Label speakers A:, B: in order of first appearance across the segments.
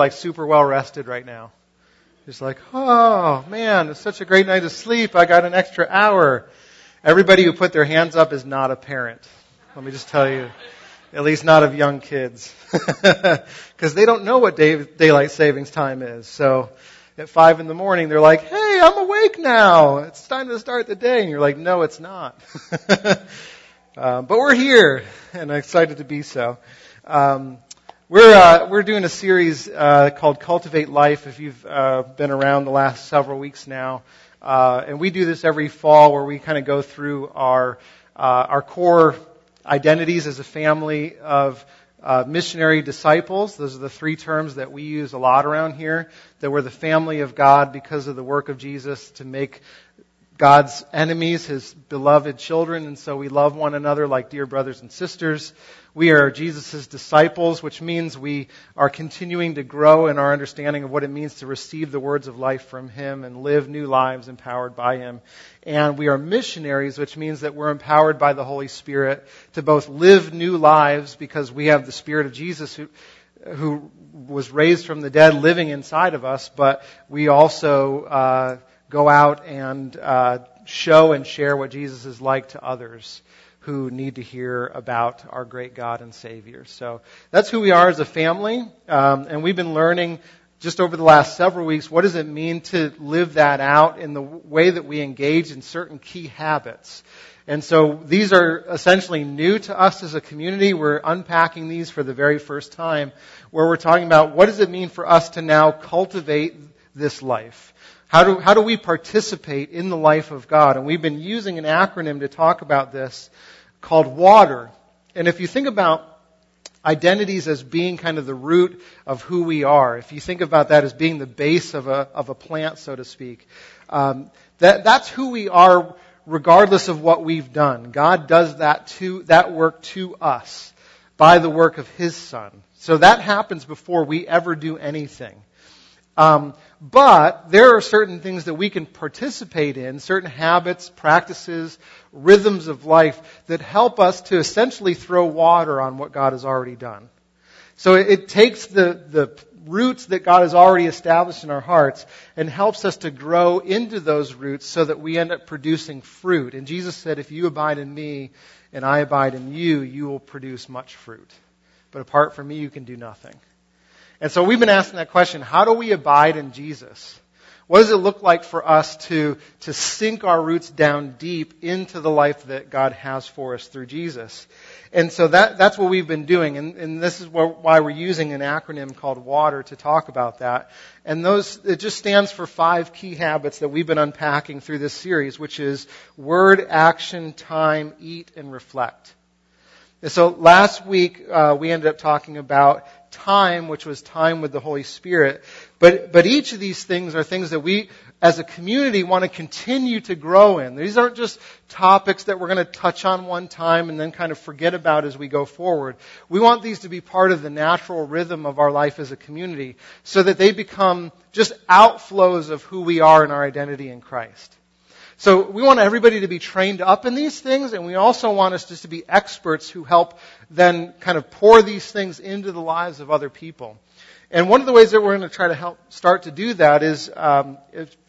A: like super well rested right now? Just like, oh man, it's such a great night of sleep. I got an extra hour. Everybody who put their hands up is not a parent. Let me just tell you. At least not of young kids. Because they don't know what day, daylight savings time is. So at five in the morning, they're like, hey, I'm awake now. It's time to start the day. And you're like, no, it's not. uh, but we're here and I'm excited to be so. Um, we're uh, we're doing a series uh, called Cultivate Life. If you've uh, been around the last several weeks now, uh, and we do this every fall, where we kind of go through our uh, our core identities as a family of uh, missionary disciples. Those are the three terms that we use a lot around here. That we're the family of God because of the work of Jesus to make God's enemies his beloved children, and so we love one another like dear brothers and sisters. We are Jesus' disciples, which means we are continuing to grow in our understanding of what it means to receive the words of life from him and live new lives empowered by him. And we are missionaries, which means that we're empowered by the Holy Spirit to both live new lives because we have the Spirit of Jesus who, who was raised from the dead living inside of us, but we also uh, go out and uh, show and share what Jesus is like to others who need to hear about our great God and Savior. So that's who we are as a family, um, and we've been learning just over the last several weeks what does it mean to live that out in the way that we engage in certain key habits. And so these are essentially new to us as a community. We're unpacking these for the very first time, where we're talking about what does it mean for us to now cultivate this life. How do, how do we participate in the life of God? And we've been using an acronym to talk about this called WATER. And if you think about identities as being kind of the root of who we are, if you think about that as being the base of a, of a plant, so to speak, um, that, that's who we are regardless of what we've done. God does that to, that work to us by the work of His Son. So that happens before we ever do anything. Um, but there are certain things that we can participate in, certain habits, practices, rhythms of life that help us to essentially throw water on what God has already done. So it, takes the, the roots that God has already established in our hearts and helps us to grow into those roots so that we end up producing fruit. And Jesus said, if you abide in me and I abide in you, you will produce much fruit. But apart from me, you can do nothing. And so we've been asking that question, how do we abide in Jesus? What does it look like for us to, to sink our roots down deep into the life that God has for us through Jesus? And so that, that's what we've been doing. And, and this is why we're using an acronym called WATER to talk about that. And those, it just stands for five key habits that we've been unpacking through this series, which is word, action, time, eat, and reflect. And so last week, uh, we ended up talking about time, which was time with the Holy Spirit. But, but each of these things are things that we, as a community, want to continue to grow in. These aren't just topics that we're going to touch on one time and then kind of forget about as we go forward. We want these to be part of the natural rhythm of our life as a community so that they become just outflows of who we are and our identity in Christ. So we want everybody to be trained up in these things, and we also want us just to be experts who help then kind of pour these things into the lives of other people. And one of the ways that we're going to try to help start to do that is, um,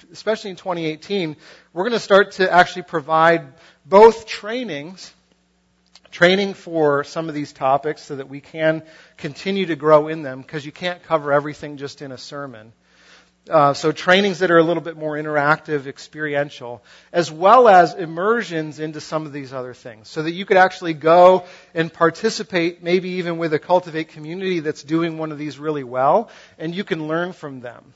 A: especially in 2018, we're going to start to actually provide both trainings, training for some of these topics so that we can continue to grow in them because you can't cover everything just in a sermon. Uh, so trainings that are a little bit more interactive, experiential, as well as immersions into some of these other things, so that you could actually go and participate, maybe even with a cultivate community that's doing one of these really well, and you can learn from them,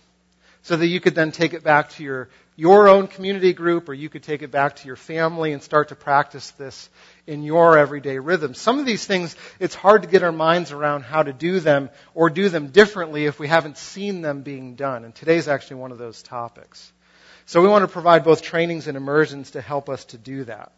A: so that you could then take it back to your your own community group, or you could take it back to your family and start to practice this in your everyday rhythm. Some of these things, it's hard to get our minds around how to do them or do them differently if we haven't seen them being done. And today's actually one of those topics. So we want to provide both trainings and immersions to help us to do that.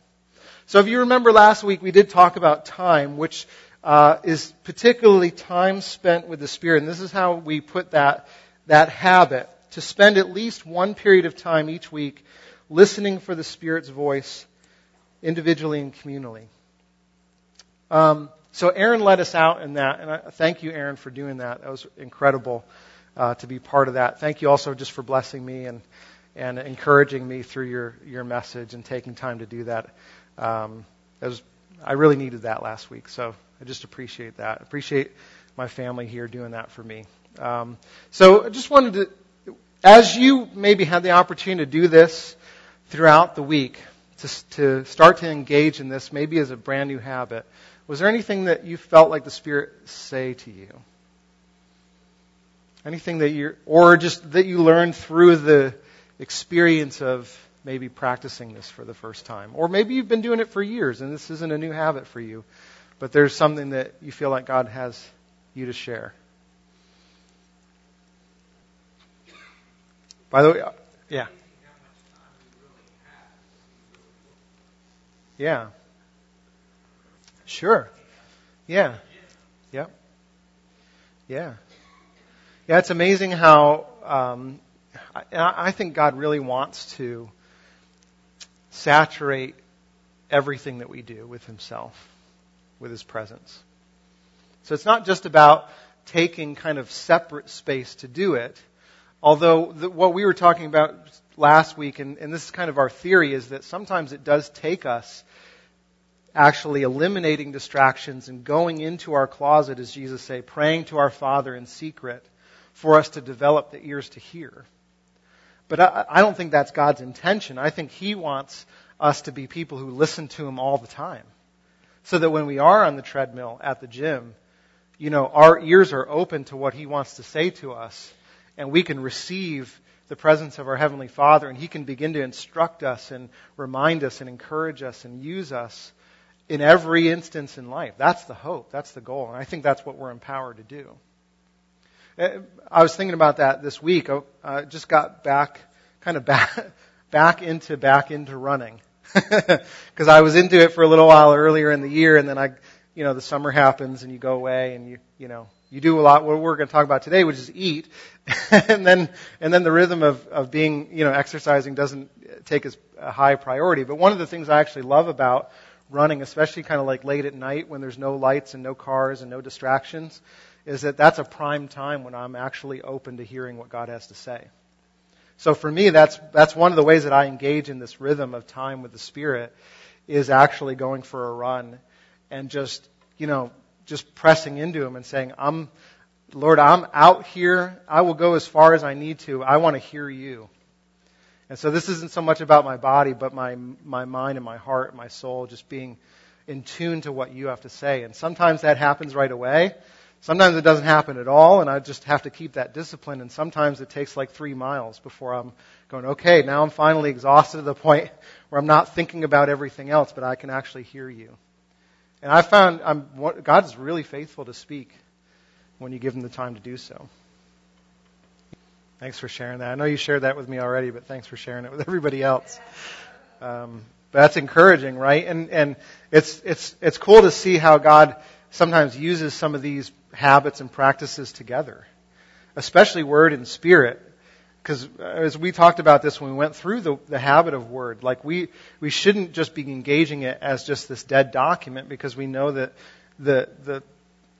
A: So if you remember last week, we did talk about time, which uh, is particularly time spent with the Spirit. And this is how we put that, that habit to spend at least one period of time each week listening for the Spirit's voice individually and communally. Um, so Aaron led us out in that, and I thank you, Aaron, for doing that. That was incredible. uh, to be part of that. Thank you also just for blessing me and and encouraging me through your your message and taking time to do that. Um, was, I really needed that last week, so I just appreciate that. Appreciate my family here doing that for me. Um, so I just wanted to, as you maybe had the opportunity to do this throughout the week, to, to start to engage in this maybe as a brand new habit, was there anything that you felt like the Spirit say to you? Anything that you, or just that you learned through the experience of maybe practicing this for the first time. Or maybe you've been doing it for years and this isn't a new habit for you, but there's something that you feel like God has you to share. By the way, uh, yeah. Yeah. Sure. Yeah. Yep. Yeah. Yeah, it's amazing how um, I, I think God really wants to saturate everything that we do with Himself, with His presence. So it's not just about taking kind of separate space to do it, although the, what we were talking about last week, and, and this is kind of our theory, is that sometimes it does take us actually eliminating distractions and going into our closet, as Jesus say, praying to our Father in secret for us to develop the ears to hear. But I, I don't think that's God's intention. I think He wants us to be people who listen to Him all the time. So that when we are on the treadmill at the gym, you know, our ears are open to what He wants to say to us, and we can receive the presence of our Heavenly Father, and He can begin to instruct us and remind us and encourage us and use us in every instance in life. That's the hope. That's the goal. And I think that's what we're empowered to do. Uh, I was thinking about that this week. I uh, just got back, kind of back, back into, back into running. Because I was into it for a little while earlier in the year and then I, you know, the summer happens and you go away and you, you know, you do a lot what we're going to talk about today, which is eat. and then, and then the rhythm of, of being, you know, exercising doesn't take as a high priority. But one of the things I actually love about running, especially kind of like late at night when there's no lights and no cars and no distractions, is that that's a prime time when I'm actually open to hearing what God has to say. So for me, that's, that's one of the ways that I engage in this rhythm of time with the Spirit is actually going for a run and just, you know, just pressing into Him and saying, I'm, Lord, I'm out here. I will go as far as I need to. I want to hear you. And so this isn't so much about my body, but my, my mind and my heart and my soul just being in tune to what you have to say. And sometimes that happens right away. Sometimes it doesn't happen at all, and I just have to keep that discipline. And sometimes it takes like three miles before I'm going, okay, now I'm finally exhausted to the point where I'm not thinking about everything else, but I can actually hear you. And I found I'm, God is really faithful to speak when you give him the time to do so. Thanks for sharing that. I know you shared that with me already, but thanks for sharing it with everybody else. Um, but that's encouraging, right? And and it's it's it's cool to see how God sometimes uses some of these habits and practices together, especially word and spirit. Because uh, as we talked about this when we went through the, the habit of word, like we, we shouldn't just be engaging it as just this dead document because we know that the, the,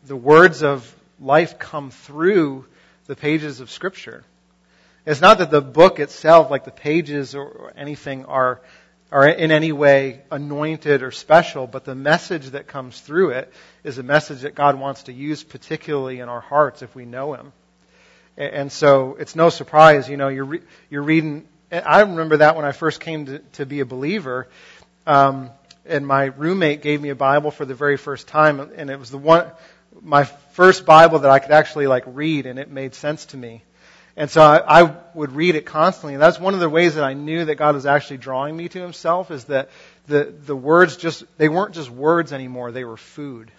A: the words of life come through the pages of Scripture. It's not that the book itself, like the pages or anything, are are in any way anointed or special, but the message that comes through it is a message that God wants to use particularly in our hearts if we know Him. And so it's no surprise, you know, you're, re- you're reading, I remember that when I first came to, to be a believer, um, and my roommate gave me a Bible for the very first time, and it was the one, my first Bible that I could actually like read, and it made sense to me. And so I, I would read it constantly. And that's one of the ways that I knew that God was actually drawing me to Himself is that the, the words just, they weren't just words anymore, they were food.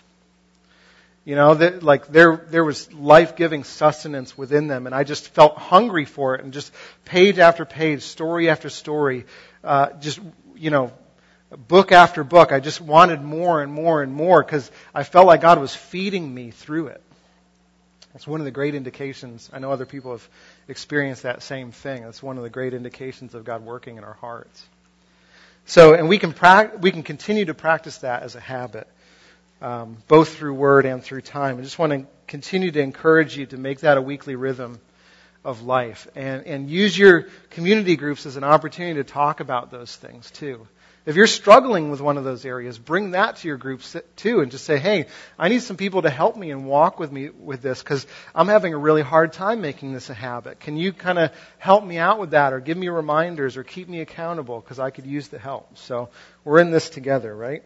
A: You know, that, like there, there was life-giving sustenance within them, and I just felt hungry for it, and just page after page, story after story, uh, just you know, book after book. I just wanted more and more and more because I felt like God was feeding me through it. That's one of the great indications. I know other people have experienced that same thing. That's one of the great indications of God working in our hearts. So, and we can pra- we can continue to practice that as a habit, um, both through word and through time. I just want to continue to encourage you to make that a weekly rhythm of life. And, and use your community groups as an opportunity to talk about those things too. If you're struggling with one of those areas, bring that to your groups too and just say, hey, I need some people to help me and walk with me with this because I'm having a really hard time making this a habit. Can you kind of help me out with that or give me reminders or keep me accountable because I could use the help? So we're in this together, right?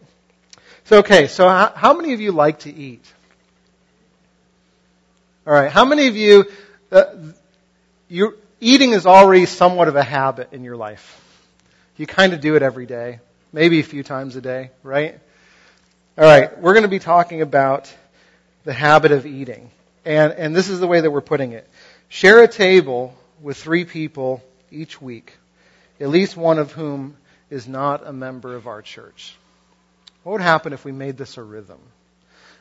A: So, okay, so how, how many of you like to eat? All right, how many of you, uh, you eating is already somewhat of a habit in your life? You kind of do it every day maybe a few times a day, right? All right, we're going to be talking about the habit of eating. And, and this is the way that we're putting it. Share a table with three people each week, at least one of whom is not a member of our church. What would happen if we made this a rhythm?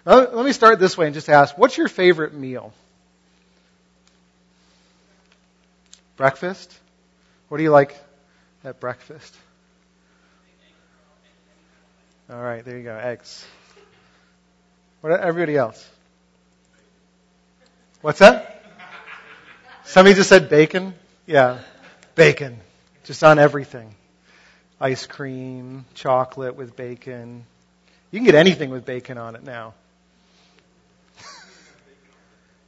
A: Let me start this way and just ask, what's your favorite meal? Breakfast? What do you like at breakfast? All right, there you go. Eggs. What everybody else? What's that? Somebody just said bacon? Yeah. Bacon. Just on everything. Ice cream, chocolate with bacon. You can get anything with bacon on it now.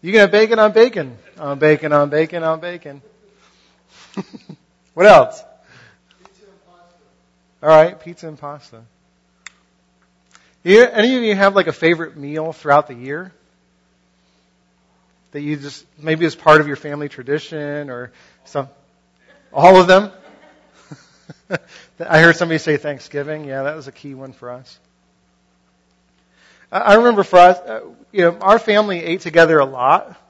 A: you can have bacon on bacon. On bacon, on bacon, on bacon. what else? All right, pizza and pasta. Any of you have like a favorite meal throughout the year? That you just, maybe as part of your family tradition or some, all of them? I heard somebody say Thanksgiving. Yeah, that was a key one for us. I remember for us, uh, you know, our family ate together a lot.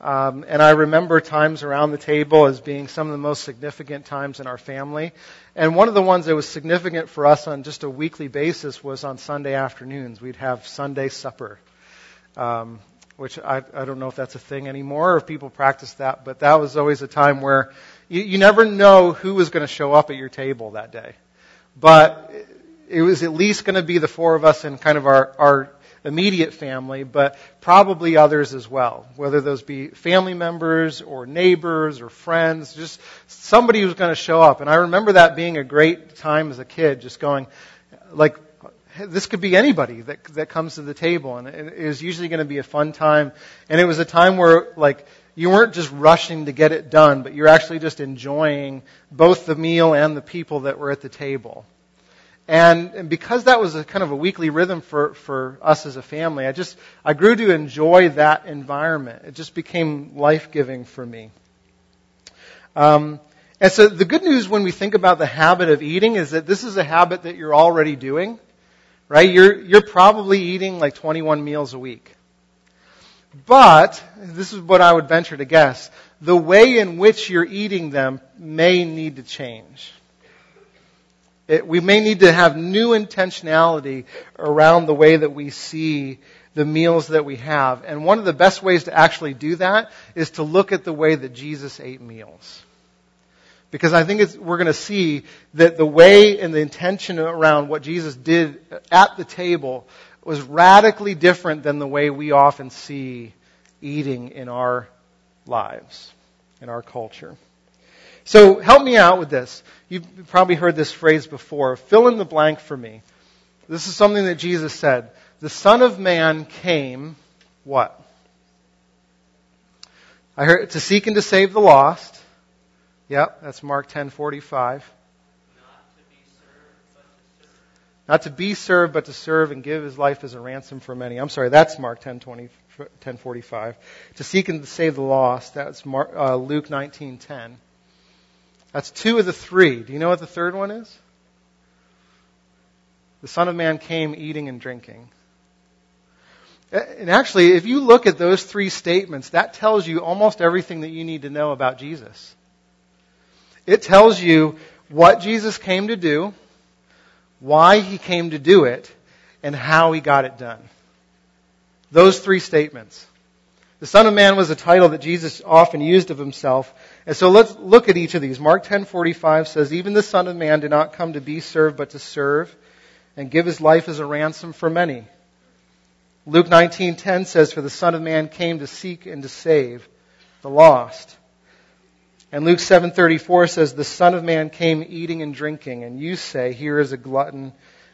A: Um, and I remember times around the table as being some of the most significant times in our family. And one of the ones that was significant for us on just a weekly basis was on Sunday afternoons. We'd have Sunday supper, um, which I, I don't know if that's a thing anymore or if people practice that, but that was always a time where you, you never know who was going to show up at your table that day. But it was at least going to be the four of us in kind of our, our immediate family, but probably others as well, whether those be family members or neighbors or friends, just somebody who's going to show up. And I remember that being a great time as a kid, just going, like, this could be anybody that that comes to the table, and it was usually going to be a fun time. And it was a time where, like, you weren't just rushing to get it done, but you're actually just enjoying both the meal and the people that were at the table. And, because that was a kind of a weekly rhythm for, for us as a family, I just, I grew to enjoy that environment. It just became life-giving for me. Um, and so the good news when we think about the habit of eating is that this is a habit that you're already doing, right? You're, you're probably eating like 21 meals a week. But, this is what I would venture to guess, the way in which you're eating them may need to change. It, we may need to have new intentionality around the way that we see the meals that we have. And one of the best ways to actually do that is to look at the way that Jesus ate meals. Because I think we're going to see that the way and the intention around what Jesus did at the table was radically different than the way we often see eating in our lives, in our culture. So help me out with this. You've probably heard this phrase before. Fill in the blank for me. This is something that Jesus said. The Son of Man came, what? I heard to seek and to save the lost. Yep, that's Mark 10:45. Not to be served, but to serve and give his life as a ransom for many. I'm sorry, that's Mark 10, 20, 1045. To seek and to save the lost, that's Mark, uh, Luke 19.10. That's two of the three. Do you know what the third one is? The Son of Man came eating and drinking. And actually, if you look at those three statements, that tells you almost everything that you need to know about Jesus. It tells you what Jesus came to do, why he came to do it, and how he got it done. Those three statements. The Son of Man was a title that Jesus often used of himself. And so let's look at each of these. Mark 10:45 says, "Even the Son of Man did not come to be served, but to serve and give his life as a ransom for many." Luke 19:10 says, "For the Son of Man came to seek and to save the lost." And Luke 7:34 says the son of man came eating and drinking and you say here is a glutton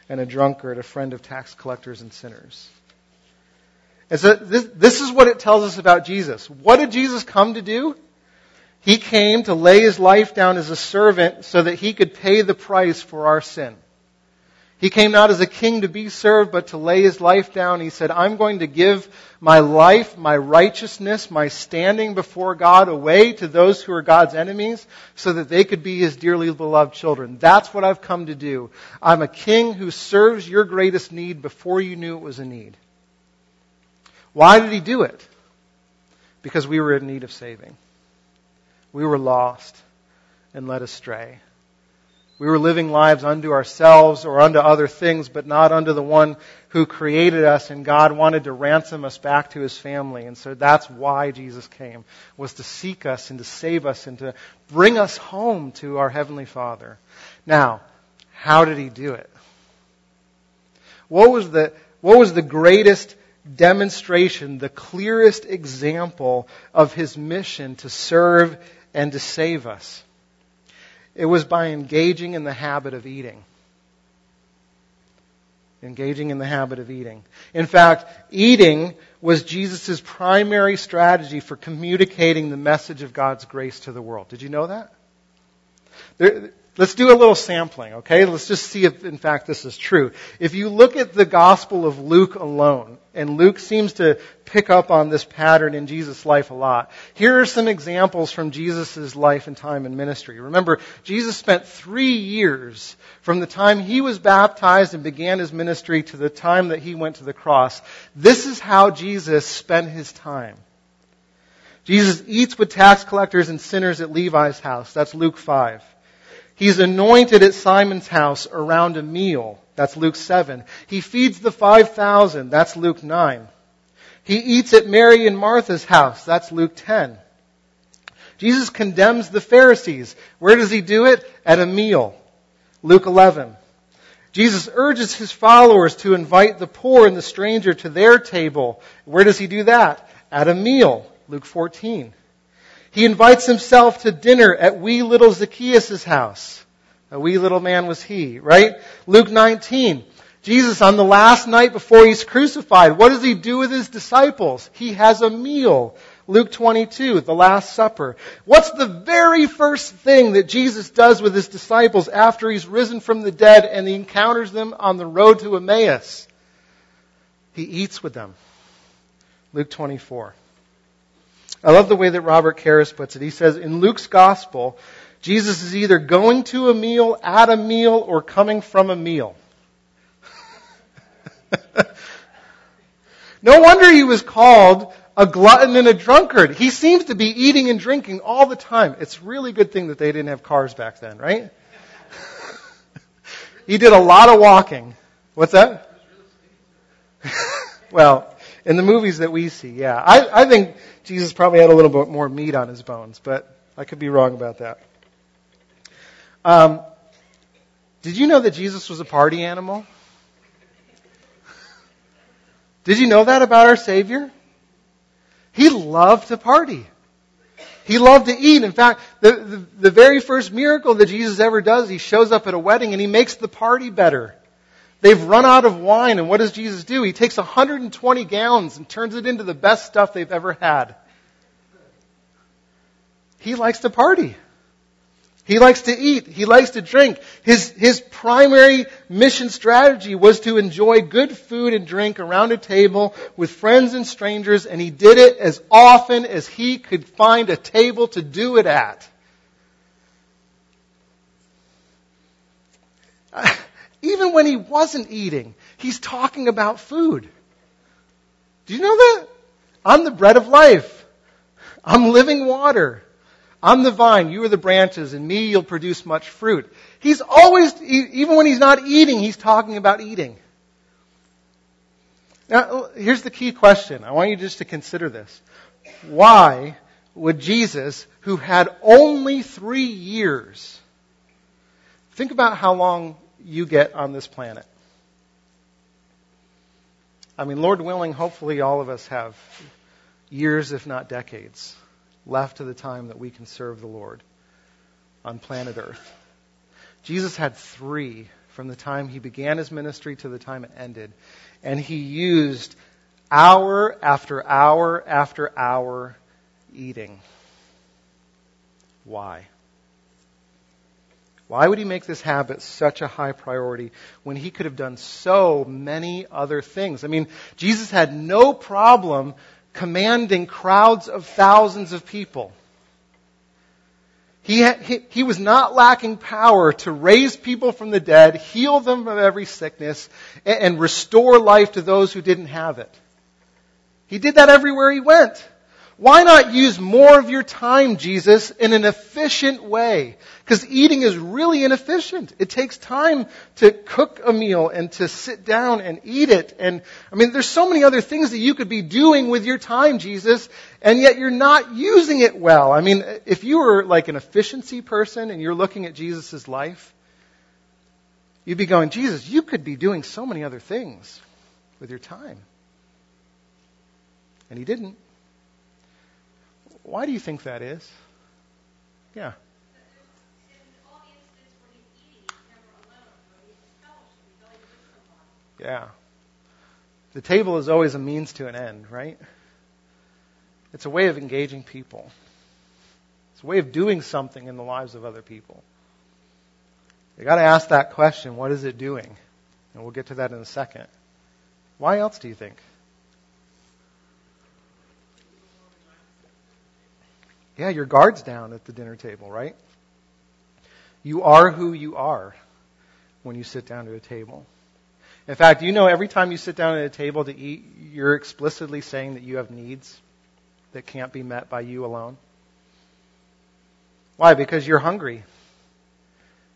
A: and a drunkard a friend of tax collectors and sinners. And so this, this is what it tells us about Jesus. What did Jesus come to do? He came to lay his life down as a servant so that he could pay the price for our sin. He came not as a king to be served, but to lay his life down. He said, I'm going to give my life, my righteousness, my standing before God away to those who are God's enemies so that they could be his dearly beloved children. That's what I've come to do. I'm a king who serves your greatest need before you knew it was a need. Why did he do it? Because we were in need of saving. We were lost and led astray. We were living lives unto ourselves or unto other things, but not unto the one who created us, and God wanted to ransom us back to his family. And so that's why Jesus came, was to seek us and to save us and to bring us home to our Heavenly Father. Now, how did he do it? What was the, what was the greatest demonstration, the clearest example of his mission to serve and to save us? It was by engaging in the habit of eating. Engaging in the habit of eating. In fact, eating was Jesus' primary strategy for communicating the message of God's grace to the world. Did you know that? There, let's do a little sampling, okay? Let's just see if, in fact, this is true. If you look at the Gospel of Luke alone, and Luke seems to pick up on this pattern in Jesus' life a lot. Here are some examples from Jesus' life and time and ministry. Remember, Jesus spent three years from the time he was baptized and began his ministry to the time that he went to the cross. This is how Jesus spent his time. Jesus eats with tax collectors and sinners at Levi's house. That's Luke 5. He's anointed at Simon's house around a meal. That's Luke 7. He feeds the 5,000. That's Luke 9. He eats at Mary and Martha's house. That's Luke 10. Jesus condemns the Pharisees. Where does he do it? At a meal. Luke 11. Jesus urges his followers to invite the poor and the stranger to their table. Where does he do that? At a meal. Luke 14. He invites himself to dinner at wee little Zacchaeus' house. A wee little man was he, right? Luke 19. Jesus, on the last night before he's crucified, what does he do with his disciples? He has a meal. Luke 22, the Last Supper. What's the very first thing that Jesus does with his disciples after he's risen from the dead and he encounters them on the road to Emmaus? He eats with them. Luke 24. I love the way that Robert Karris puts it. He says, in Luke's gospel, Jesus is either going to a meal, at a meal, or coming from a meal. no wonder he was called a glutton and a drunkard. He seems to be eating and drinking all the time. It's really good thing that they didn't have cars back then, right? he did a lot of walking. What's that? well, in the movies that we see, yeah. I, I think Jesus probably had a little bit more meat on his bones, but I could be wrong about that. Um, did you know that Jesus was a party animal? Did you know that about our Savior? He loved to party. He loved to eat. In fact, the, the, the, very first miracle that Jesus ever does, he shows up at a wedding and he makes the party better. They've run out of wine, and what does Jesus do? He takes 120 gallons and turns it into the best stuff they've ever had. He likes to party. He likes to eat. He likes to drink. His, his primary mission strategy was to enjoy good food and drink around a table with friends and strangers, and he did it as often as he could find a table to do it at. Even when he wasn't eating, he's talking about food. Do you know that? I'm the bread of life. I'm living water. I'm the vine, you are the branches, and me you'll produce much fruit. He's always, even when he's not eating, he's talking about eating. Now, here's the key question. I want you just to consider this. Why would Jesus, who had only three years, think about how long you get on this planet. I mean, Lord willing, hopefully all of us have years, if not decades left to the time that we can serve the Lord on planet Earth. Jesus had three from the time he began his ministry to the time it ended. And he used hour after hour after hour eating. Why? Why would he make this habit such a high priority when he could have done so many other things? I mean, Jesus had no problem commanding crowds of thousands of people. He, he, he, was not lacking power to raise people from the dead, heal them of every sickness, and, and restore life to those who didn't have it. He did that everywhere he went. Why not use more of your time, Jesus, in an efficient way? Because eating is really inefficient. It takes time to cook a meal and to sit down and eat it. And, I mean, there's so many other things that you could be doing with your time, Jesus, and yet you're not using it well. I mean, if you were like an efficiency person and you're looking at Jesus' life, you'd be going, Jesus, you could be doing so many other things with your time. And he didn't. Why do you think that is? Yeah. Yeah. The table is always a means to an end, right? It's a way of engaging people. It's a way of doing something in the lives of other people. You got to ask that question, what is it doing? And we'll get to that in a second. Why else do you think? Yeah, your guard's down at the dinner table, right? You are who you are when you sit down at a table. In fact, you know every time you sit down at a table to eat, you're explicitly saying that you have needs that can't be met by you alone. Why? Because you're hungry.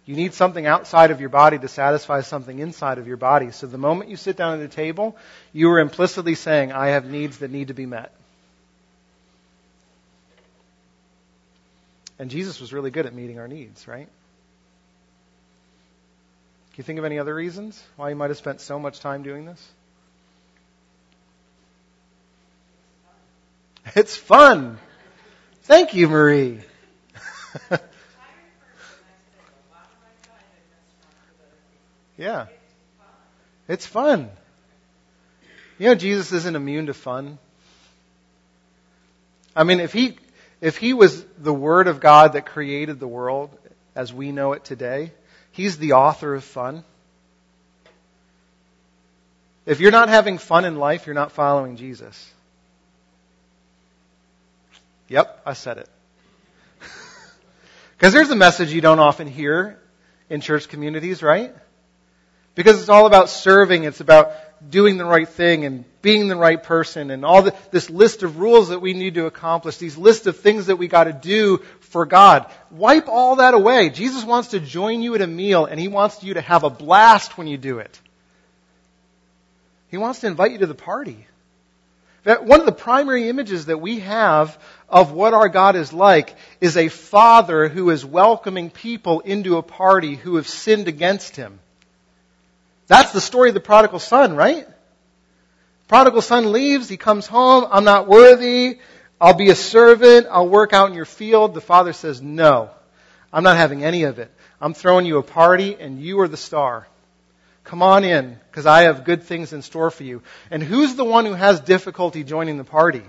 A: You need something outside of your body to satisfy something inside of your body. So the moment you sit down at a table, you are implicitly saying, I have needs that need to be met. And Jesus was really good at meeting our needs, right? Can you think of any other reasons why he might have spent so much time doing this? It's fun. Thank you, Marie. yeah. It's fun. You know, Jesus isn't immune to fun. I mean, if he if he was the Word of God that created the world as we know it today, he's the author of fun. If you're not having fun in life, you're not following Jesus. Yep, I said it. Because there's a message you don't often hear in church communities, right? Because it's all about serving, it's about doing the right thing and being the right person and all the, this list of rules that we need to accomplish, these list of things that we got to do for God. Wipe all that away. Jesus wants to join you at a meal and he wants you to have a blast when you do it. He wants to invite you to the party. One of the primary images that we have of what our God is like is a father who is welcoming people into a party who have sinned against him. That's the story of the prodigal son, right? Prodigal son leaves, he comes home, I'm not worthy, I'll be a servant, I'll work out in your field. The father says, no, I'm not having any of it. I'm throwing you a party and you are the star. Come on in, because I have good things in store for you. And who's the one who has difficulty joining the party?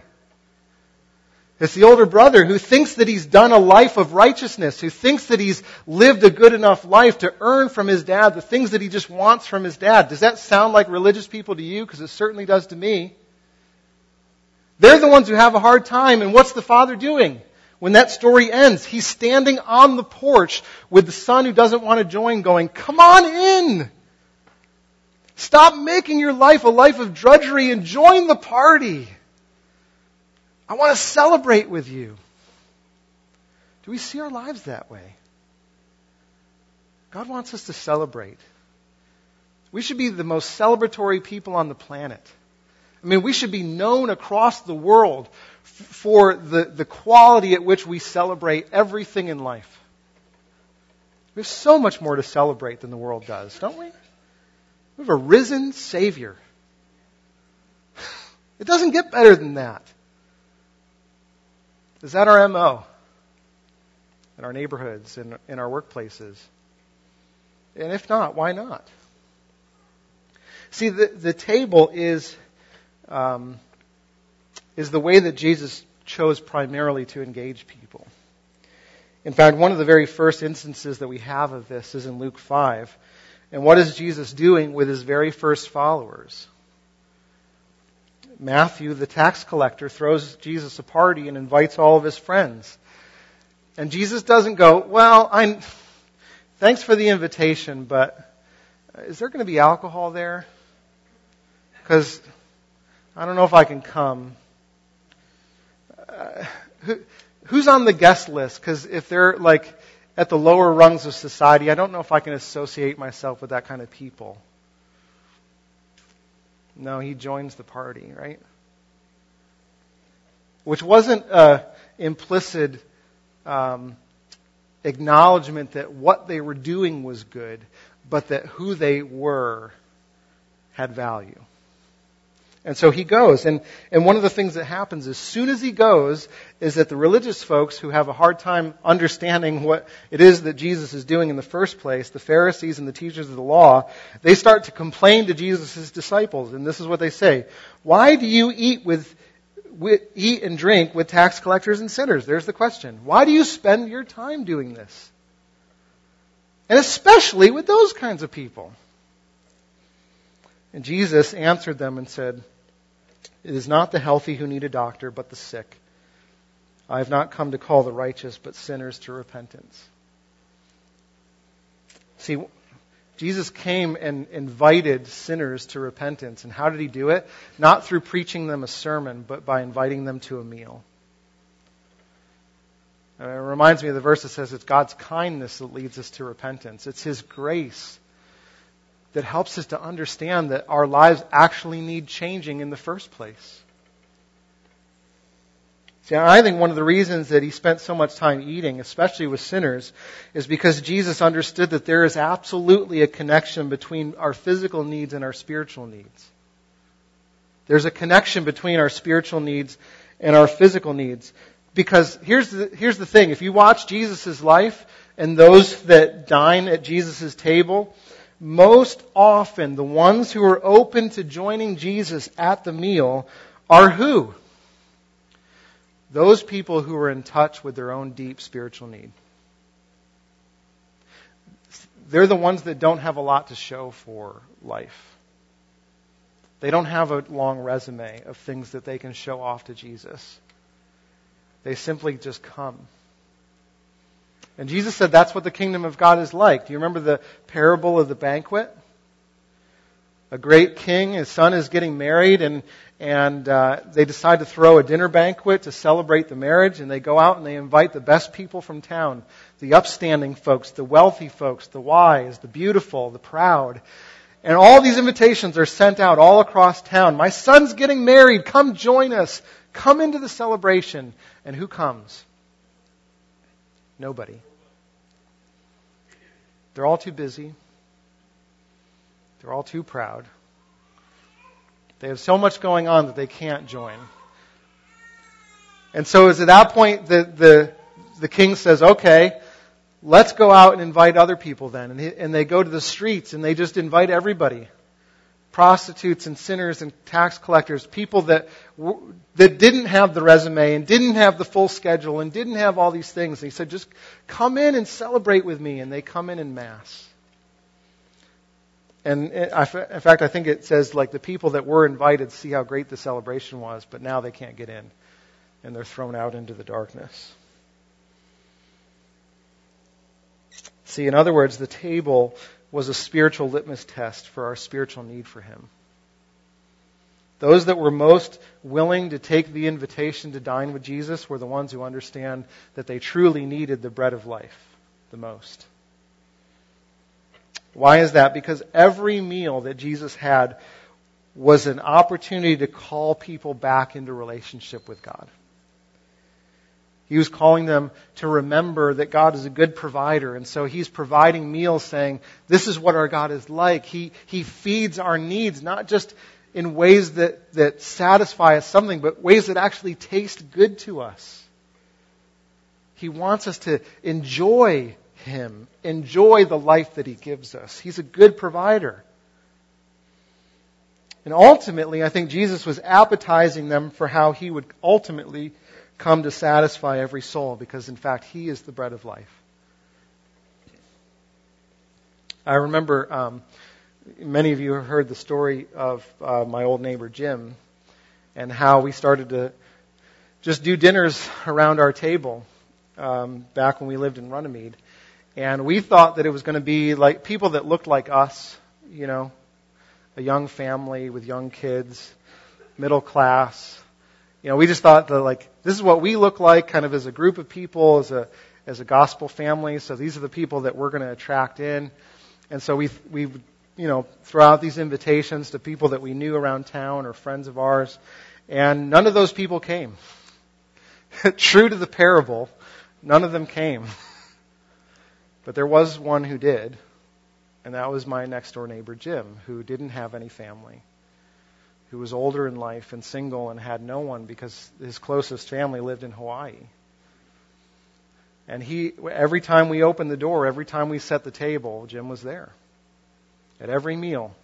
A: It's the older brother who thinks that he's done a life of righteousness, who thinks that he's lived a good enough life to earn from his dad the things that he just wants from his dad. Does that sound like religious people to you? Because it certainly does to me. They're the ones who have a hard time, and what's the father doing? When that story ends, he's standing on the porch with the son who doesn't want to join going, come on in! Stop making your life a life of drudgery and join the party. I want to celebrate with you. Do we see our lives that way? God wants us to celebrate. We should be the most celebratory people on the planet. I mean, we should be known across the world f- for the, the quality at which we celebrate everything in life. We have so much more to celebrate than the world does, don't we? We have a risen Savior. It doesn't get better than that. Is that our MO? In our neighborhoods, in, in our workplaces? And if not, why not? See, the, the table is, um, is the way that Jesus chose primarily to engage people. In fact, one of the very first instances that we have of this is in Luke 5. And what is Jesus doing with his very first followers? Matthew, the tax collector, throws Jesus a party and invites all of his friends. And Jesus doesn't go, well, I'm, thanks for the invitation, but is there going to be alcohol there? Because I don't know if I can come. Uh, who, who's on the guest list? Because if they're like at the lower rungs of society, I don't know if I can associate myself with that kind of people. No, he joins the party, right? Which wasn't an implicit um, acknowledgement that what they were doing was good, but that who they were had value. And so he goes. And, and one of the things that happens as soon as he goes is that the religious folks who have a hard time understanding what it is that Jesus is doing in the first place, the Pharisees and the teachers of the law, they start to complain to Jesus' disciples. And this is what they say. Why do you eat with, with, eat and drink with tax collectors and sinners? There's the question. Why do you spend your time doing this? And especially with those kinds of people. And Jesus answered them and said, it is not the healthy who need a doctor, but the sick. I have not come to call the righteous, but sinners to repentance. See, Jesus came and invited sinners to repentance. And how did he do it? Not through preaching them a sermon, but by inviting them to a meal. And it reminds me of the verse that says it's God's kindness that leads us to repentance. It's His grace that helps us to understand that our lives actually need changing in the first place. See, I think one of the reasons that he spent so much time eating, especially with sinners, is because Jesus understood that there is absolutely a connection between our physical needs and our spiritual needs. There's a connection between our spiritual needs and our physical needs. Because here's the, here's the thing. If you watch Jesus' life and those that dine at Jesus' table, most often the ones who are open to joining Jesus at the meal are who? Those people who are in touch with their own deep spiritual need. They're the ones that don't have a lot to show for life. They don't have a long resume of things that they can show off to Jesus. They simply just come. And Jesus said that's what the kingdom of God is like. Do you remember the parable of the banquet? A great king, his son is getting married, and and uh, they decide to throw a dinner banquet to celebrate the marriage, and they go out and they invite the best people from town, the upstanding folks, the wealthy folks, the wise, the beautiful, the proud. And all these invitations are sent out all across town. My son's getting married. Come join us. Come into the celebration. And who comes? Nobody. They're all too busy. They're all too proud. They have so much going on that they can't join. And so it's at that point that the, the king says, okay, let's go out and invite other people then. And, he, and they go to the streets and they just invite everybody prostitutes and sinners and tax collectors, people that, that didn't have the resume and didn't have the full schedule and didn't have all these things. And he said, just come in and celebrate with me. And they come in in mass. And in fact, I think it says like the people that were invited see how great the celebration was, but now they can't get in. And they're thrown out into the darkness. See, in other words, the table was a spiritual litmus test for our spiritual need for Him. Those that were most willing to take the invitation to dine with Jesus were the ones who understand that they truly needed the bread of life the most. Why is that? Because every meal that Jesus had was an opportunity to call people back into relationship with God. He was calling them to remember that God is a good provider. And so he's providing meals saying, this is what our God is like. He, he feeds our needs, not just in ways that, that satisfy us something, but ways that actually taste good to us. He wants us to enjoy Him, enjoy the life that He gives us. He's a good provider. And ultimately, I think Jesus was appetizing them for how He would ultimately come to satisfy every soul, because in fact, He is the bread of life. I remember um, many of you have heard the story of uh, my old neighbor Jim and how we started to just do dinners around our table um, back when we lived in Runnymede. And we thought that it was going to be like people that looked like us, you know, a young family with young kids, middle class. You know, we just thought that like this is what we look like kind of as a group of people, as a as a gospel family. So these are the people that we're going to attract in. And so we we you know throw out these invitations to people that we knew around town or friends of ours, and none of those people came. True to the parable, none of them came. but there was one who did, and that was my next door neighbor Jim, who didn't have any family, who was older in life and single and had no one because his closest family lived in Hawaii. And he, every time we opened the door, every time we set the table, Jim was there. At every meal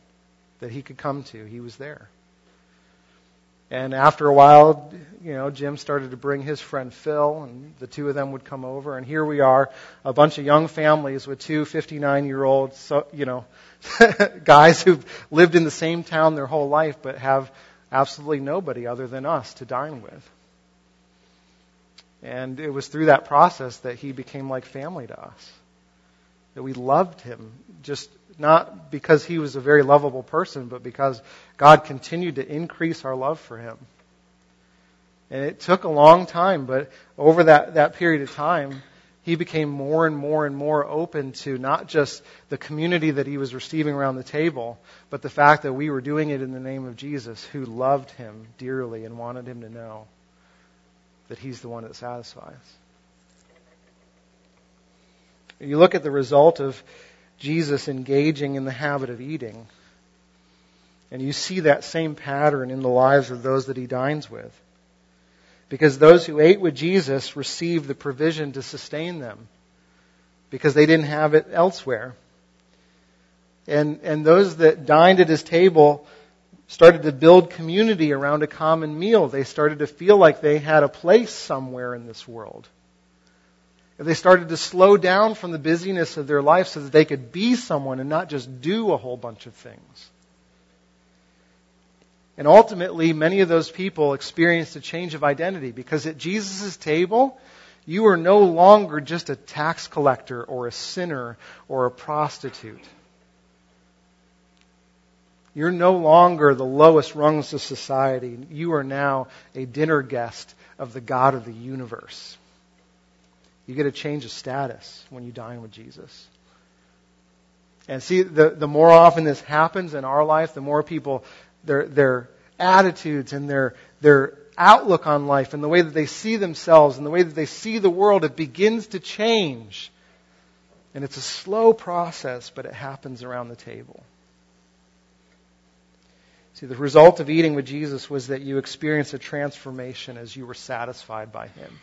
A: that he could come to, he was there. And after a while, you know, Jim started to bring his friend Phil, and the two of them would come over. And here we are, a bunch of young families with two 59 year old, so, you know, guys who've lived in the same town their whole life, but have absolutely nobody other than us to dine with. And it was through that process that he became like family to us. That we loved him, just not because he was a very lovable person, but because God continued to increase our love for him. And it took a long time, but over that, that period of time, he became more and more and more open to not just the community that he was receiving around the table, but the fact that we were doing it in the name of Jesus, who loved him dearly and wanted him to know that He's the one that satisfies. You look at the result of Jesus engaging in the habit of eating, and you see that same pattern in the lives of those that He dines with. Because those who ate with Jesus received the provision to sustain them because they didn't have it elsewhere. And, and those that dined at his table started to build community around a common meal. They started to feel like they had a place somewhere in this world. They started to slow down from the busyness of their life so that they could be someone and not just do a whole bunch of things. And ultimately, many of those people experienced a change of identity because at Jesus' table, you are no longer just a tax collector or a sinner or a prostitute. You're no longer the lowest rungs of society. You are now a dinner guest of the God of the universe. You get a change of status when you dine with Jesus. And see, the, the more often this happens in our life, the more people, their, their attitudes and their, their outlook on life and the way that they see themselves and the way that they see the world, it begins to change. And it's a slow process, but it happens around the table. See, the result of eating with Jesus was that you experienced a transformation as you were satisfied by Him.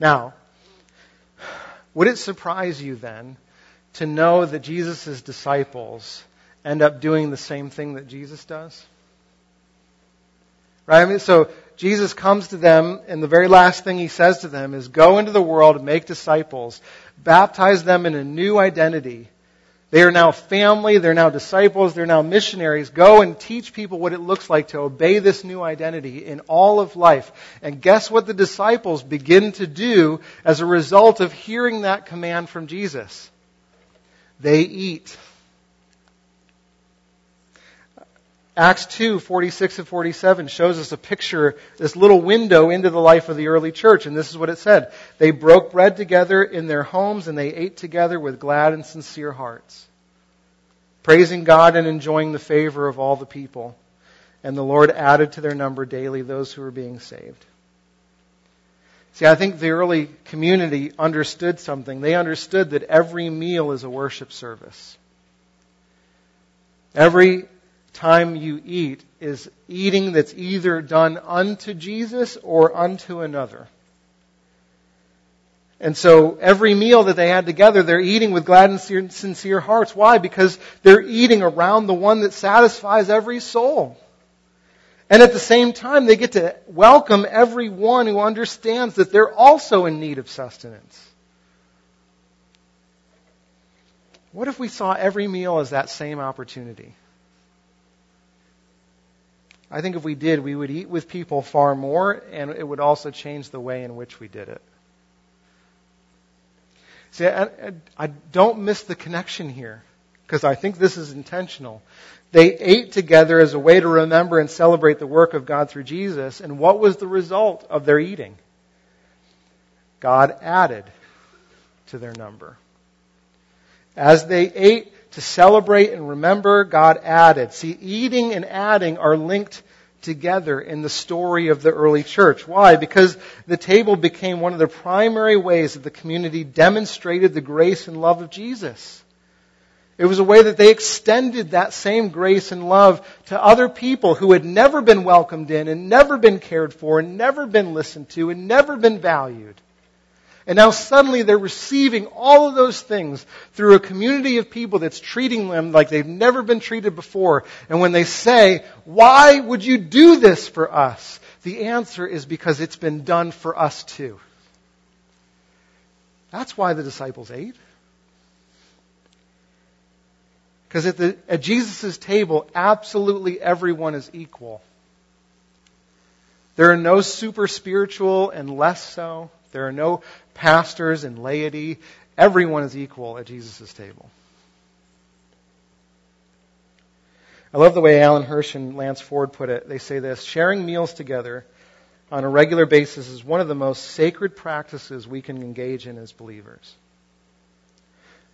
A: Now, would it surprise you then to know that Jesus' disciples end up doing the same thing that Jesus does? Right? I mean, so Jesus comes to them, and the very last thing he says to them is, Go into the world make disciples, baptize them in a new identity they are now family, they're now disciples, they're now missionaries. Go and teach people what it looks like to obey this new identity in all of life. And guess what the disciples begin to do as a result of hearing that command from Jesus? They eat. Acts 2, 46 and 47 shows us a picture, this little window into the life of the early church. And this is what it said. They broke bread together in their homes and they ate together with glad and sincere hearts, praising God and enjoying the favor of all the people. And the Lord added to their number daily those who were being saved. See, I think the early community understood something. They understood that every meal is a worship service. Every time you eat is eating that's either done unto Jesus or unto another. And so every meal that they had together, they're eating with glad and sincere hearts. Why? Because they're eating around the one that satisfies every soul. And at the same time, they get to welcome everyone who understands that they're also in need of sustenance. What if we saw every meal as that same opportunity? I think if we did, we would eat with people far more, and it would also change the way in which we did it. See, I, I don't miss the connection here, because I think this is intentional. They ate together as a way to remember and celebrate the work of God through Jesus, and what was the result of their eating? God added to their number. As they ate, to celebrate and remember, God added. See, eating and adding are linked together in the story of the early church. Why? Because the table became one of the primary ways that the community demonstrated the grace and love of Jesus. It was a way that they extended that same grace and love to other people who had never been welcomed in and never been cared for and never been listened to and never been valued. And now suddenly they're receiving all of those things through a community of people that's treating them like they've never been treated before. And when they say, why would you do this for us? The answer is because it's been done for us too. That's why the disciples ate. Because at, at Jesus' table, absolutely everyone is equal. There are no super spiritual and less so. There are no pastors and laity. Everyone is equal at Jesus' table. I love the way Alan Hirsch and Lance Ford put it. They say this sharing meals together on a regular basis is one of the most sacred practices we can engage in as believers.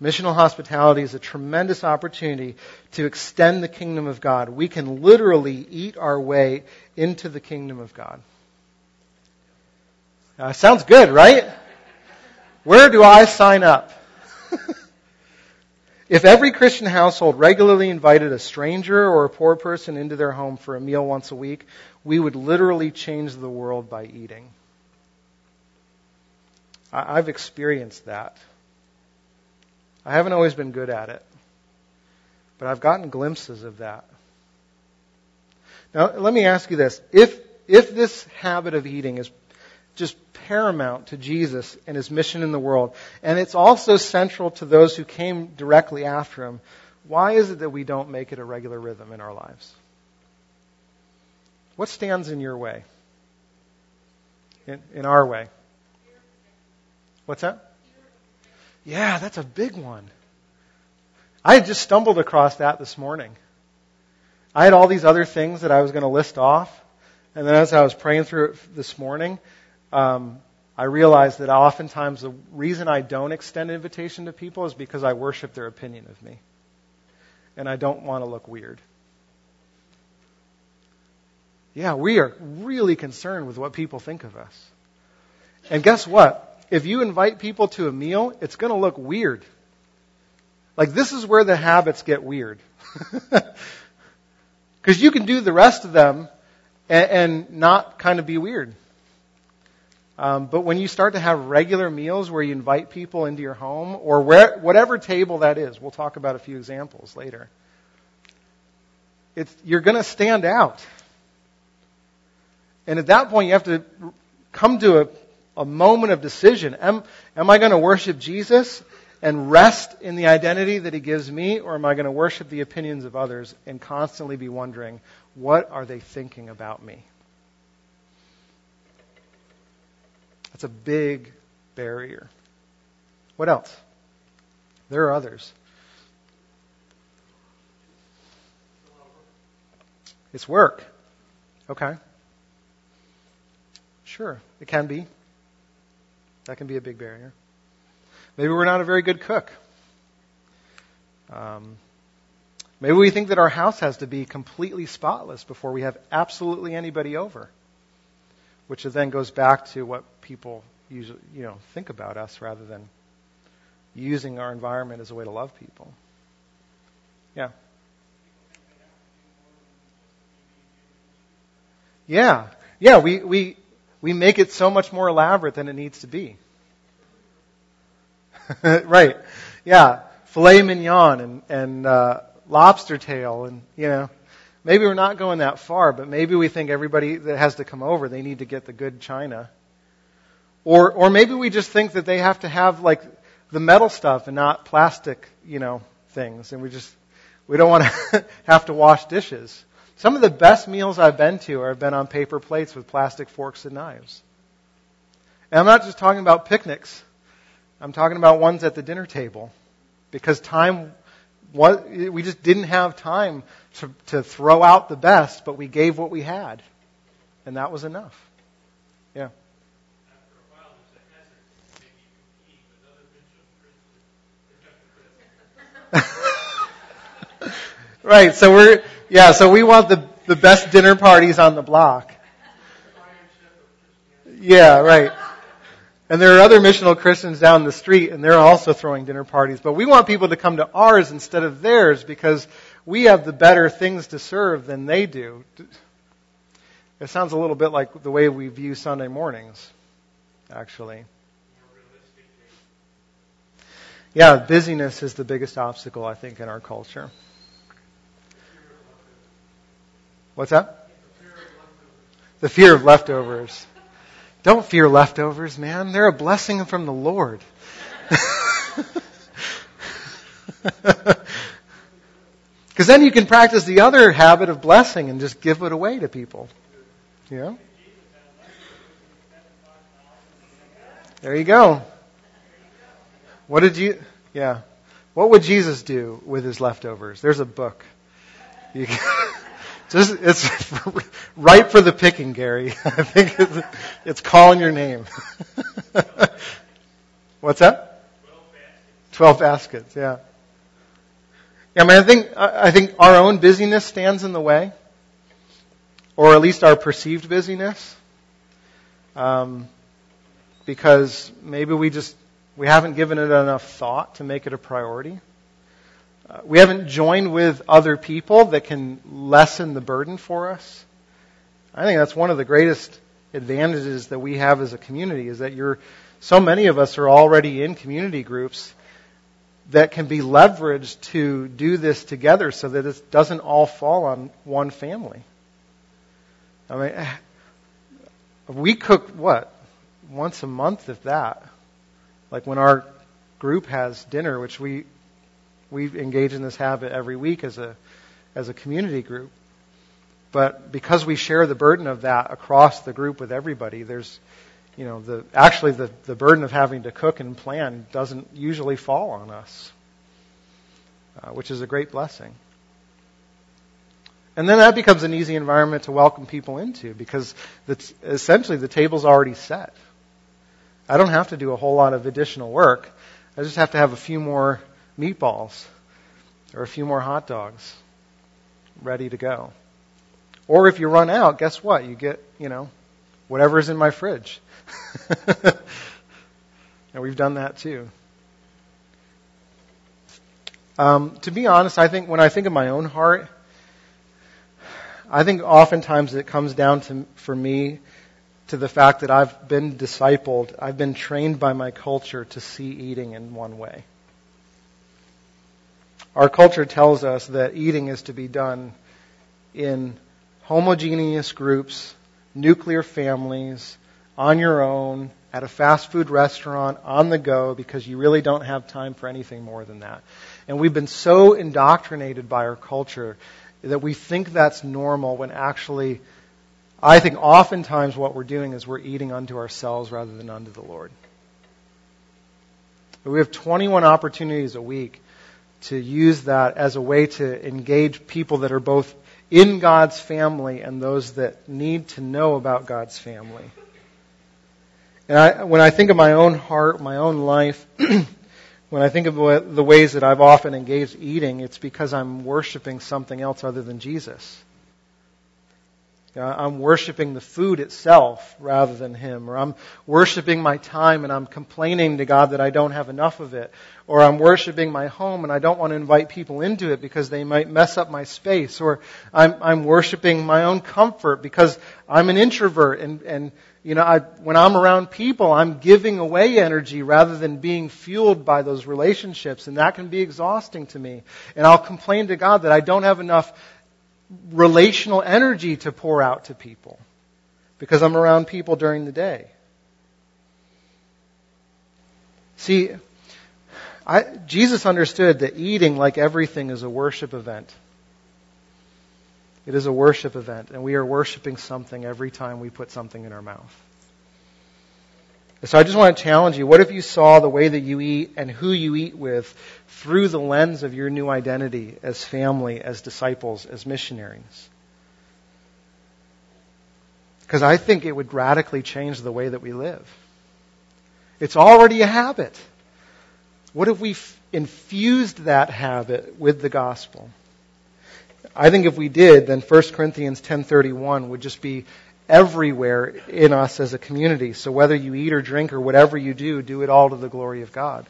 A: Missional hospitality is a tremendous opportunity to extend the kingdom of God. We can literally eat our way into the kingdom of God. Uh, sounds good, right? Where do I sign up? if every Christian household regularly invited a stranger or a poor person into their home for a meal once a week, we would literally change the world by eating. I've experienced that. I haven't always been good at it, but I've gotten glimpses of that. Now, let me ask you this. If, if this habit of eating is just paramount to Jesus and his mission in the world. And it's also central to those who came directly after him. Why is it that we don't make it a regular rhythm in our lives? What stands in your way? In, in our way? What's that? Yeah, that's a big one. I had just stumbled across that this morning. I had all these other things that I was going to list off. And then as I was praying through it this morning, um, I realize that oftentimes the reason I don't extend invitation to people is because I worship their opinion of me. And I don't want to look weird. Yeah, we are really concerned with what people think of us. And guess what? If you invite people to a meal, it's going to look weird. Like, this is where the habits get weird. Because you can do the rest of them and, and not kind of be weird. Um, but when you start to have regular meals where you invite people into your home or where, whatever table that is, we'll talk about a few examples later. You're going to stand out. And at that point, you have to come to a, a moment of decision. Am, am I going to worship Jesus and rest in the identity that he gives me, or am I going to worship the opinions of others and constantly be wondering, what are they thinking about me? That's a big barrier. What else? There are others. It's work. Okay. Sure, it can be. That can be a big barrier. Maybe we're not a very good cook. Um, maybe we think that our house has to be completely spotless before we have absolutely anybody over which then goes back to what people usually, you know, think about us rather than using our environment as a way to love people. Yeah. Yeah. Yeah, we, we, we make it so much more elaborate than it needs to be. right. Yeah. Filet mignon and, and, uh, lobster tail and, you know, maybe we're not going that far, but maybe we think everybody that has to come over, they need to get the good china. Or, or maybe we just think that they have to have like the metal stuff and not plastic, you know, things. And we just, we don't want to have to wash dishes. Some of the best meals I've been to have been on paper plates with plastic forks and knives. And I'm not just talking about picnics. I'm talking about ones at the dinner table. Because time, what, we just didn't have time to, to throw out the best, but we gave what we had. And that was enough. Yeah. right. So we're yeah. So we want the the best dinner parties on the block. Yeah. Right. And there are other missional Christians down the street, and they're also throwing dinner parties. But we want people to come to ours instead of theirs because we have the better things to serve than they do. It sounds a little bit like the way we view Sunday mornings, actually. Yeah, busyness is the biggest obstacle, I think, in our culture. What's that? The fear of leftovers. Don't fear leftovers, man. They're a blessing from the Lord. Because then you can practice the other habit of blessing and just give it away to people. Know? There you go. What did you, yeah. What would Jesus do with his leftovers? There's a book. You can, just, it's ripe for the picking, Gary. I think it's, it's calling your name. What's that? Twelve baskets, yeah. Yeah, I mean, I think, I think our own busyness stands in the way, or at least our perceived busyness, um, because maybe we just we haven't given it enough thought to make it a priority. Uh, we haven't joined with other people that can lessen the burden for us. I think that's one of the greatest advantages that we have as a community is that you're so many of us are already in community groups that can be leveraged to do this together so that it doesn't all fall on one family. I mean, we cook what? Once a month, if that. Like when our group has dinner, which we we engage in this habit every week as a as a community group. But because we share the burden of that across the group with everybody, there's you know, the, actually the, the burden of having to cook and plan doesn't usually fall on us, uh, which is a great blessing. And then that becomes an easy environment to welcome people into because essentially the table's already set. I don't have to do a whole lot of additional work. I just have to have a few more meatballs or a few more hot dogs ready to go. Or if you run out, guess what? You get, you know, whatever's in my fridge. and we've done that too. Um, to be honest, I think when I think of my own heart, I think oftentimes it comes down to, for me, to the fact that I've been discipled, I've been trained by my culture to see eating in one way. Our culture tells us that eating is to be done in homogeneous groups, nuclear families, on your own, at a fast food restaurant, on the go, because you really don't have time for anything more than that. And we've been so indoctrinated by our culture that we think that's normal when actually, I think oftentimes what we're doing is we're eating unto ourselves rather than unto the Lord. We have 21 opportunities a week to use that as a way to engage people that are both in God's family and those that need to know about God's family. And I, when I think of my own heart, my own life, when I think of the ways that I've often engaged eating, it's because I'm worshiping something else other than Jesus. I'm worshiping the food itself rather than Him. Or I'm worshiping my time and I'm complaining to God that I don't have enough of it. Or I'm worshiping my home and I don't want to invite people into it because they might mess up my space. Or I'm, I'm worshiping my own comfort because I'm an introvert and, and you know, I, when I'm around people, I'm giving away energy rather than being fueled by those relationships, and that can be exhausting to me. And I'll complain to God that I don't have enough relational energy to pour out to people because I'm around people during the day. See, I, Jesus understood that eating, like everything, is a worship event. It is a worship event, and we are worshiping something every time we put something in our mouth. So I just want to challenge you. What if you saw the way that you eat and who you eat with through the lens of your new identity as family, as disciples, as missionaries? Because I think it would radically change the way that we live. It's already a habit. What if we infused that habit with the gospel? I think if we did, then 1 Corinthians 10:31 would just be everywhere in us as a community. So whether you eat or drink or whatever you do, do it all to the glory of God.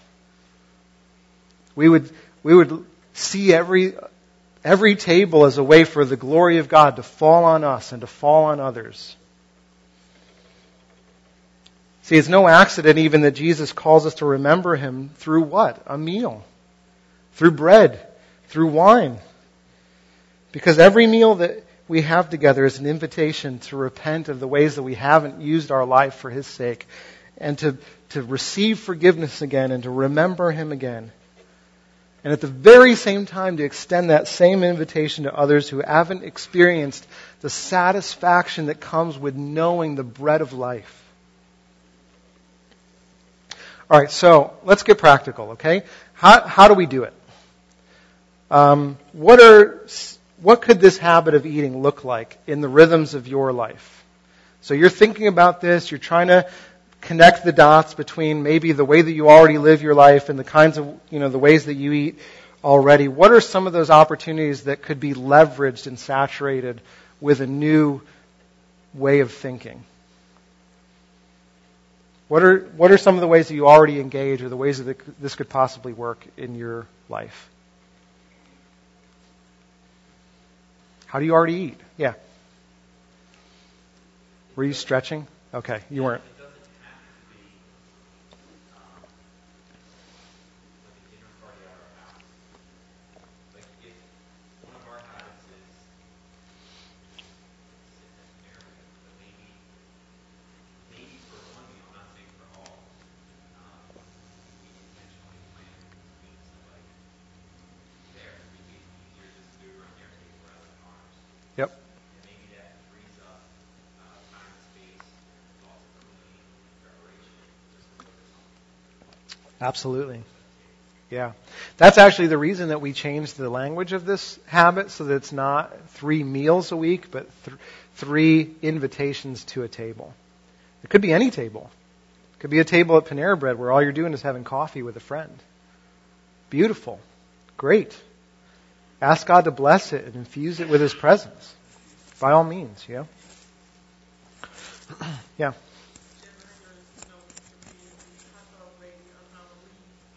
A: We would we would see every every table as a way for the glory of God to fall on us and to fall on others. See, it's no accident even that Jesus calls us to remember him through what? A meal. Through bread, through wine. Because every meal that we have together is an invitation to repent of the ways that we haven't used our life for His sake and to, to receive forgiveness again and to remember Him again. And at the very same time, to extend that same invitation to others who haven't experienced the satisfaction that comes with knowing the bread of life. All right, so let's get practical, okay? How, how do we do it? Um, what are what could this habit of eating look like in the rhythms of your life? So you're thinking about this, you're trying to connect the dots between maybe the way that you already live your life and the kinds of, you know, the ways that you eat already. What are some of those opportunities that could be leveraged and saturated with a new way of thinking? What are, what are some of the ways that you already engage or the ways that this could possibly work in your life? How do you already eat? Yeah. Were you stretching? Okay, you weren't. Absolutely. Yeah. That's actually the reason that we changed the language of this habit so that it's not three meals a week, but th- three invitations to a table. It could be any table. It could be a table at Panera Bread where all you're doing is having coffee with a friend. Beautiful. Great. Ask God to bless it and infuse it with His presence. By all means, yeah. yeah.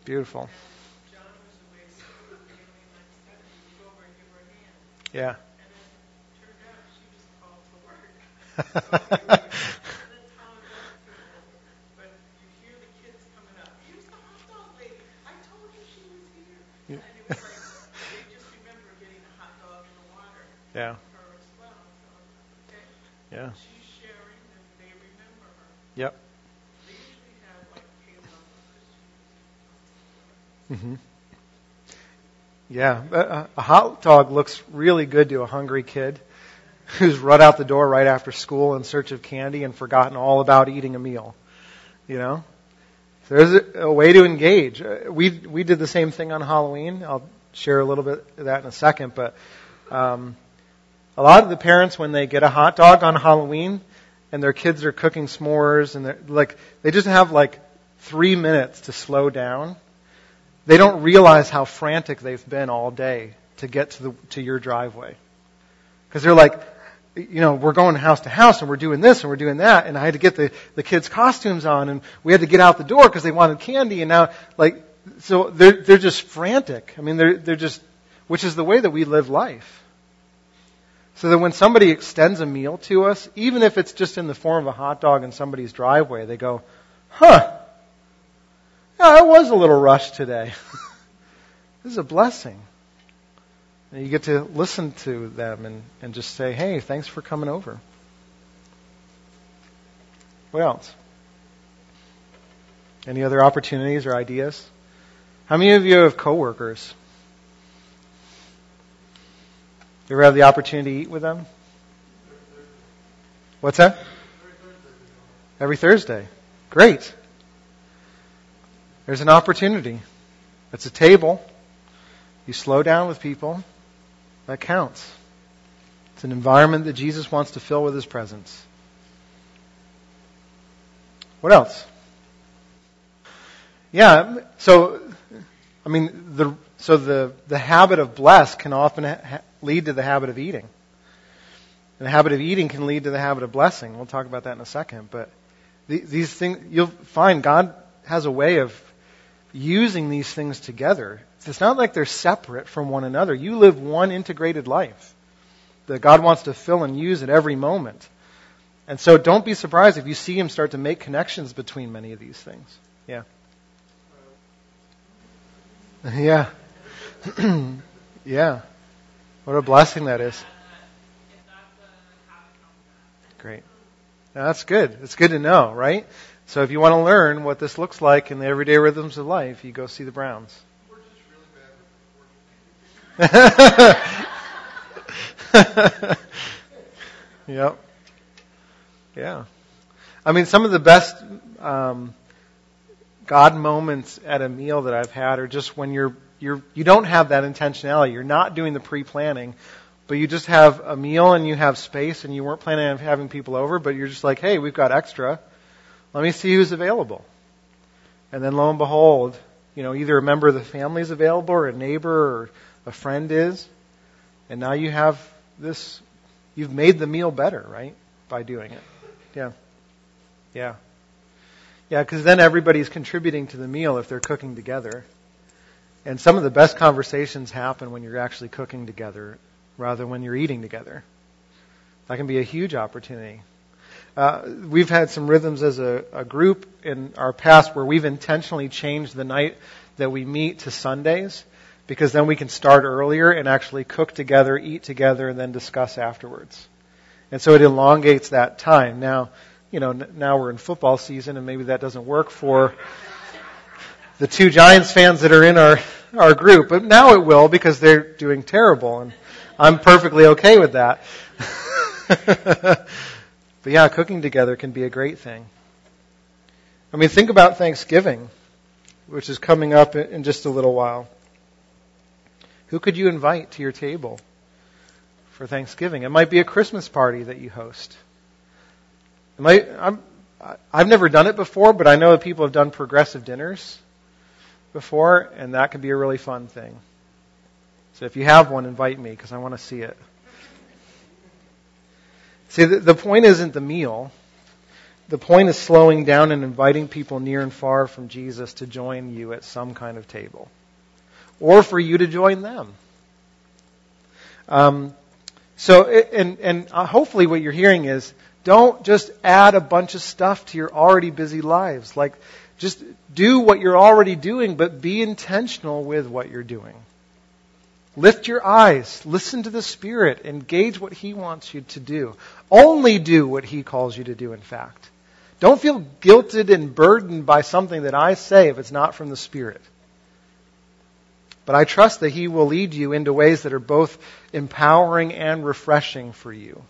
A: Beautiful. Yeah. And
B: it turned out she just called to work. So that's how it goes to but you hear the kids coming up. Here's the hot dog lady. I told you she was here. And it was like they just remember getting a hot dog in the water.
A: Yeah. Yeah. She's sharing and they remember her. Yep. Mm-hmm. Yeah, a, a hot dog looks really good to a hungry kid who's run out the door right after school in search of candy and forgotten all about eating a meal. You know, there's a, a way to engage. Uh, we we did the same thing on Halloween. I'll share a little bit of that in a second, but um, a lot of the parents when they get a hot dog on Halloween and their kids are cooking s'mores and they're like they just have like three minutes to slow down they don't realize how frantic they've been all day to get to the to your driveway. Because they're like, you know, we're going house to house and we're doing this and we're doing that. And I had to get the, the kids' costumes on and we had to get out the door because they wanted candy. And now, like, so they're, they're just frantic. I mean, they're, they're just, which is the way that we live life. So that when somebody extends a meal to us, even if it's just in the form of a hot dog in somebody's driveway, they go, huh, yeah, I was a little rushed today. this is a blessing. And you get to listen to them and, and just say, hey, thanks for coming over. What else? Any other opportunities or ideas? How many of you have coworkers? You ever have the opportunity to eat with them? What's that? Every Thursday. Great. There's an opportunity. It's a table. You slow down with people. That counts. It's an environment that Jesus wants to fill with his presence. What else? Yeah, so I mean the so the the habit of bless can often ha- lead to the habit of eating. And the habit of eating can lead to the habit of blessing. We'll talk about that in a second, but these things you'll find God has a way of using these things together it's not like they're separate from one another. You live one integrated life that God wants to fill and use at every moment. And so don't be surprised if you see him start to make connections between many of these things. Yeah. Yeah. yeah. What a blessing that is. Great. Now, that's good. It's good to know, right? So if you want to learn what this looks like in the everyday rhythms of life, you go see the Browns. yep. Yeah. I mean, some of the best um, God moments at a meal that I've had are just when you're you're you don't have that intentionality. You're not doing the pre-planning, but you just have a meal and you have space, and you weren't planning on having people over, but you're just like, hey, we've got extra. Let me see who's available. And then lo and behold, you know, either a member of the family is available, or a neighbor, or a friend is. And now you have this, you've made the meal better, right? By doing it. Yeah. Yeah. Yeah, because then everybody's contributing to the meal if they're cooking together. And some of the best conversations happen when you're actually cooking together rather than when you're eating together. That can be a huge opportunity. Uh, we've had some rhythms as a, a group in our past where we've intentionally changed the night that we meet to Sundays because then we can start earlier and actually cook together, eat together, and then discuss afterwards. And so it elongates that time. Now, you know, now we're in football season and maybe that doesn't work for the two Giants fans that are in our, our group, but now it will because they're doing terrible and I'm perfectly okay with that. but yeah, cooking together can be a great thing. I mean, think about Thanksgiving, which is coming up in just a little while. Who could you invite to your table for Thanksgiving? It might be a Christmas party that you host. It might, I'm, I've never done it before, but I know that people have done progressive dinners before, and that can be a really fun thing. So if you have one, invite me because I want to see it. See, the, the point isn't the meal. The point is slowing down and inviting people near and far from Jesus to join you at some kind of table or for you to join them. Um, so, and, and uh, hopefully what you're hearing is don't just add a bunch of stuff to your already busy lives. Like, just do what you're already doing, but be intentional with what you're doing. Lift your eyes, listen to the Spirit, engage what He wants you to do. Only do what He calls you to do, in fact. Don't feel guilted and burdened by something that I say if it's not from the Spirit. But I trust that He will lead you into ways that are both empowering and refreshing for you.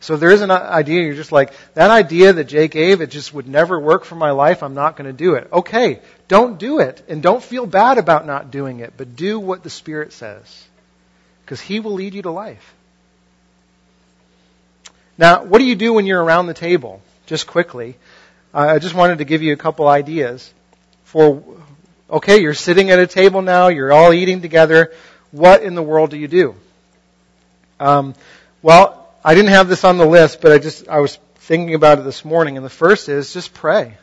A: So there is an idea, you're just like, that idea that Jay gave, it just would never work for my life, I'm not going to do it. Okay, don't do it. And don't feel bad about not doing it, but do what the Spirit says. Because He will lead you to life. Now, what do you do when you're around the table? Just quickly. Uh, I just wanted to give you a couple ideas for Okay, you're sitting at a table now, you're all eating together. What in the world do you do? Um, well, I didn't have this on the list, but I just, I was thinking about it this morning, and the first is just pray.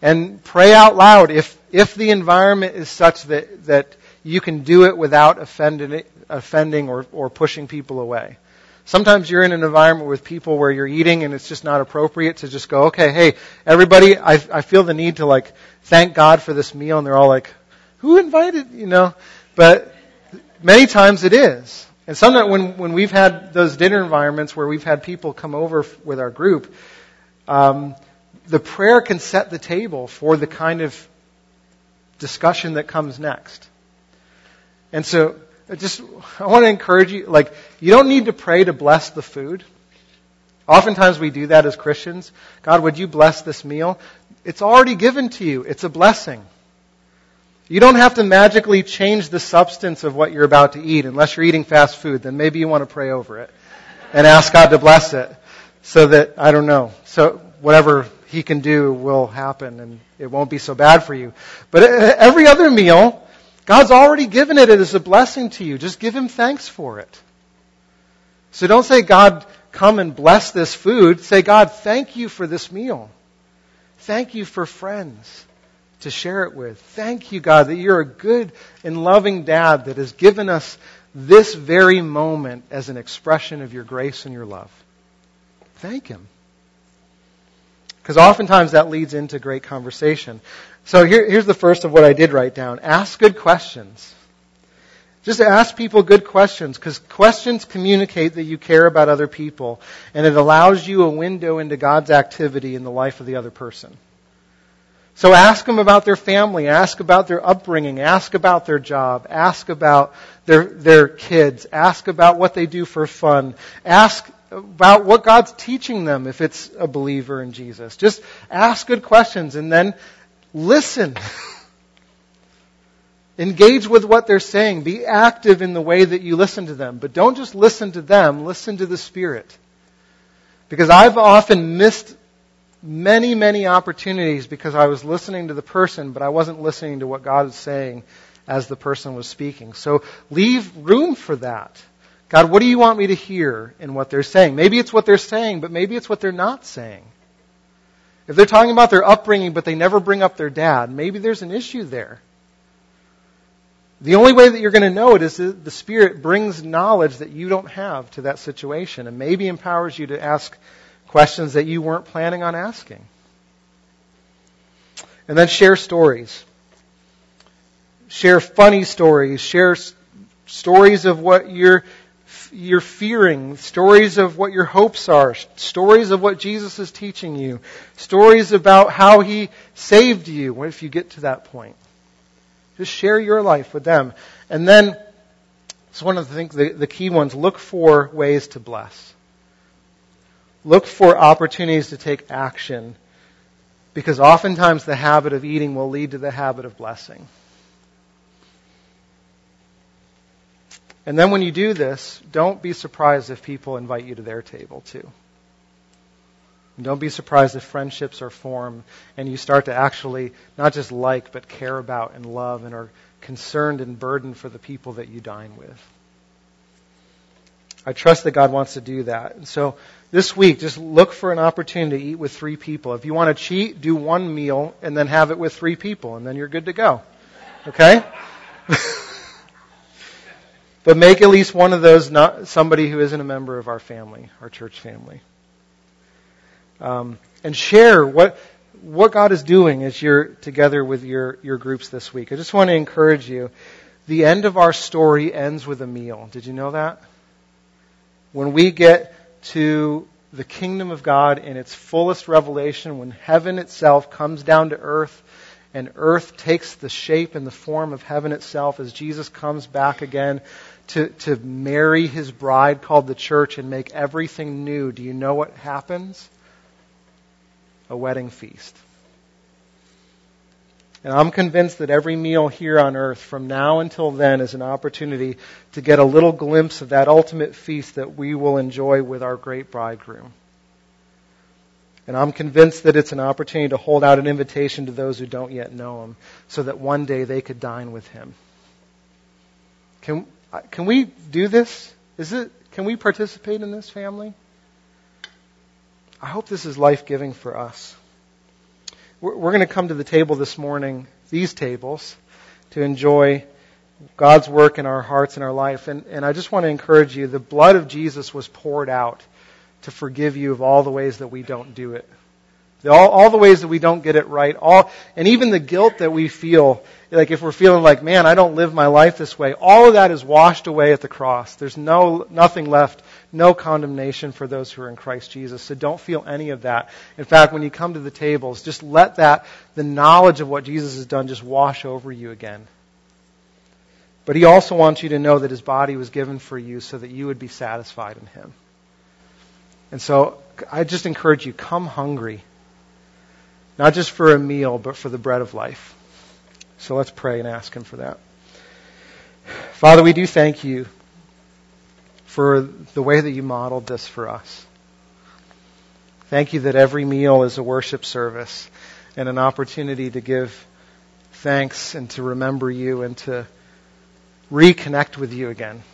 A: And pray out loud if, if the environment is such that, that you can do it without offending, offending or, or pushing people away. Sometimes you're in an environment with people where you're eating and it's just not appropriate to just go, okay, hey, everybody, I, I feel the need to like thank God for this meal, and they're all like, who invited, you know? But many times it is. And sometimes when, when we've had those dinner environments where we've had people come over with our group, um, the prayer can set the table for the kind of discussion that comes next. And so, I just, I want to encourage you, like, you don't need to pray to bless the food. Oftentimes we do that as Christians. God, would you bless this meal? It's already given to you. It's a blessing. You don't have to magically change the substance of what you're about to eat unless you're eating fast food. Then maybe you want to pray over it and ask God to bless it so that, I don't know, so whatever He can do will happen and it won't be so bad for you. But every other meal, God's already given it as a blessing to you. Just give Him thanks for it. So don't say, God, come and bless this food. Say, God, thank you for this meal. Thank you for friends to share it with. Thank you, God, that you're a good and loving dad that has given us this very moment as an expression of your grace and your love. Thank Him. Because oftentimes that leads into great conversation. So here, here's the first of what I did write down. Ask good questions. Just ask people good questions because questions communicate that you care about other people and it allows you a window into God's activity in the life of the other person. So ask them about their family, ask about their upbringing, ask about their job, ask about their, their kids, ask about what they do for fun, ask about what God's teaching them if it's a believer in Jesus. Just ask good questions and then listen. Engage with what they're saying. Be active in the way that you listen to them. But don't just listen to them, listen to the Spirit. Because I've often missed many, many opportunities because I was listening to the person, but I wasn't listening to what God was saying as the person was speaking. So leave room for that. God, what do you want me to hear in what they're saying? Maybe it's what they're saying, but maybe it's what they're not saying. If they're talking about their upbringing, but they never bring up their dad, maybe there's an issue there. The only way that you're going to know it is that the Spirit brings knowledge that you don't have to that situation and maybe empowers you to ask questions that you weren't planning on asking. And then share stories. Share funny stories. Share stories of what you're, you're fearing. Stories of what your hopes are. Stories of what Jesus is teaching you. Stories about how He saved you. What if you get to that point? Just share your life with them. And then, it's one of the things, the, the key ones, look for ways to bless. Look for opportunities to take action because oftentimes the habit of eating will lead to the habit of blessing. And then when you do this, don't be surprised if people invite you to their table too. And don't be surprised if friendships are formed and you start to actually not just like, but care about and love and are concerned and burdened for the people that you dine with. I trust that God wants to do that. And so this week, just look for an opportunity to eat with three people. If you want to cheat, do one meal and then have it with three people, and then you're good to go. Okay? but make at least one of those not somebody who isn't a member of our family, our church family. Um, and share what what God is doing as you're together with your, your groups this week. I just want to encourage you. The end of our story ends with a meal. Did you know that? when we get to the kingdom of God in its fullest revelation, when heaven itself comes down to earth and earth takes the shape and the form of heaven itself as Jesus comes back again to, to marry his bride called the church and make everything new, do you know what happens? A wedding feast. And I'm convinced that every meal here on earth from now until then is an opportunity to get a little glimpse of that ultimate feast that we will enjoy with our great bridegroom. And I'm convinced that it's an opportunity to hold out an invitation to those who don't yet know him so that one day they could dine with him. Can, can we do this? Is it, Can we participate in this, family? I hope this is life giving for us. We're, going to come to the table this morning, these tables, to enjoy God's work in our hearts and our life. And, and I just want to encourage you the blood of Jesus was poured out to forgive you of all the ways that we don't do it. All, all the ways that we don't get it right, all, and even the guilt that we feel, like if we're feeling like, man, I don't live my life this way, all of that is washed away at the cross. There's no, nothing left, no condemnation for those who are in Christ Jesus. So don't feel any of that. In fact, when you come to the tables, just let that, the knowledge of what Jesus has done just wash over you again. But he also wants you to know that his body was given for you so that you would be satisfied in him. And so I just encourage you, come hungry. Not just for a meal, but for the bread of life. So let's pray and ask him for that. Father, we do thank you for the way that you modeled this for us. Thank you that every meal is a worship service and an opportunity to give thanks and to remember you and to reconnect with you again.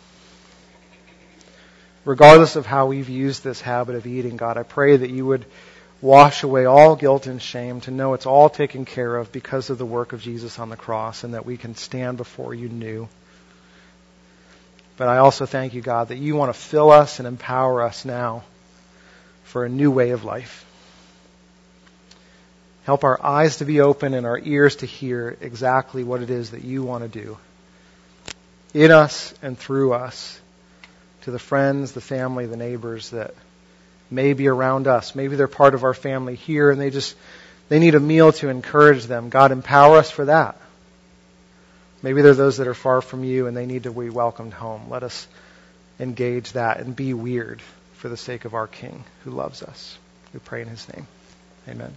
A: Regardless of how we've used this habit of eating, God, I pray that you would wash away all guilt and shame, to know it's all taken care of because of the work of Jesus on the cross, and that we can stand before you new. But I also thank you, God, that you want to fill us and empower us now for a new way of life. Help our eyes to be open and our ears to hear exactly what it is that you want to do in us and through us to the friends, the family, the neighbors that may be around us. Maybe they're part of our family here and they just they need a meal to encourage them. God empower us for that. Maybe they're those that are far from you and they need to be welcomed home. Let us engage that and be weird for the sake of our King who loves us. We pray in his name. Amen.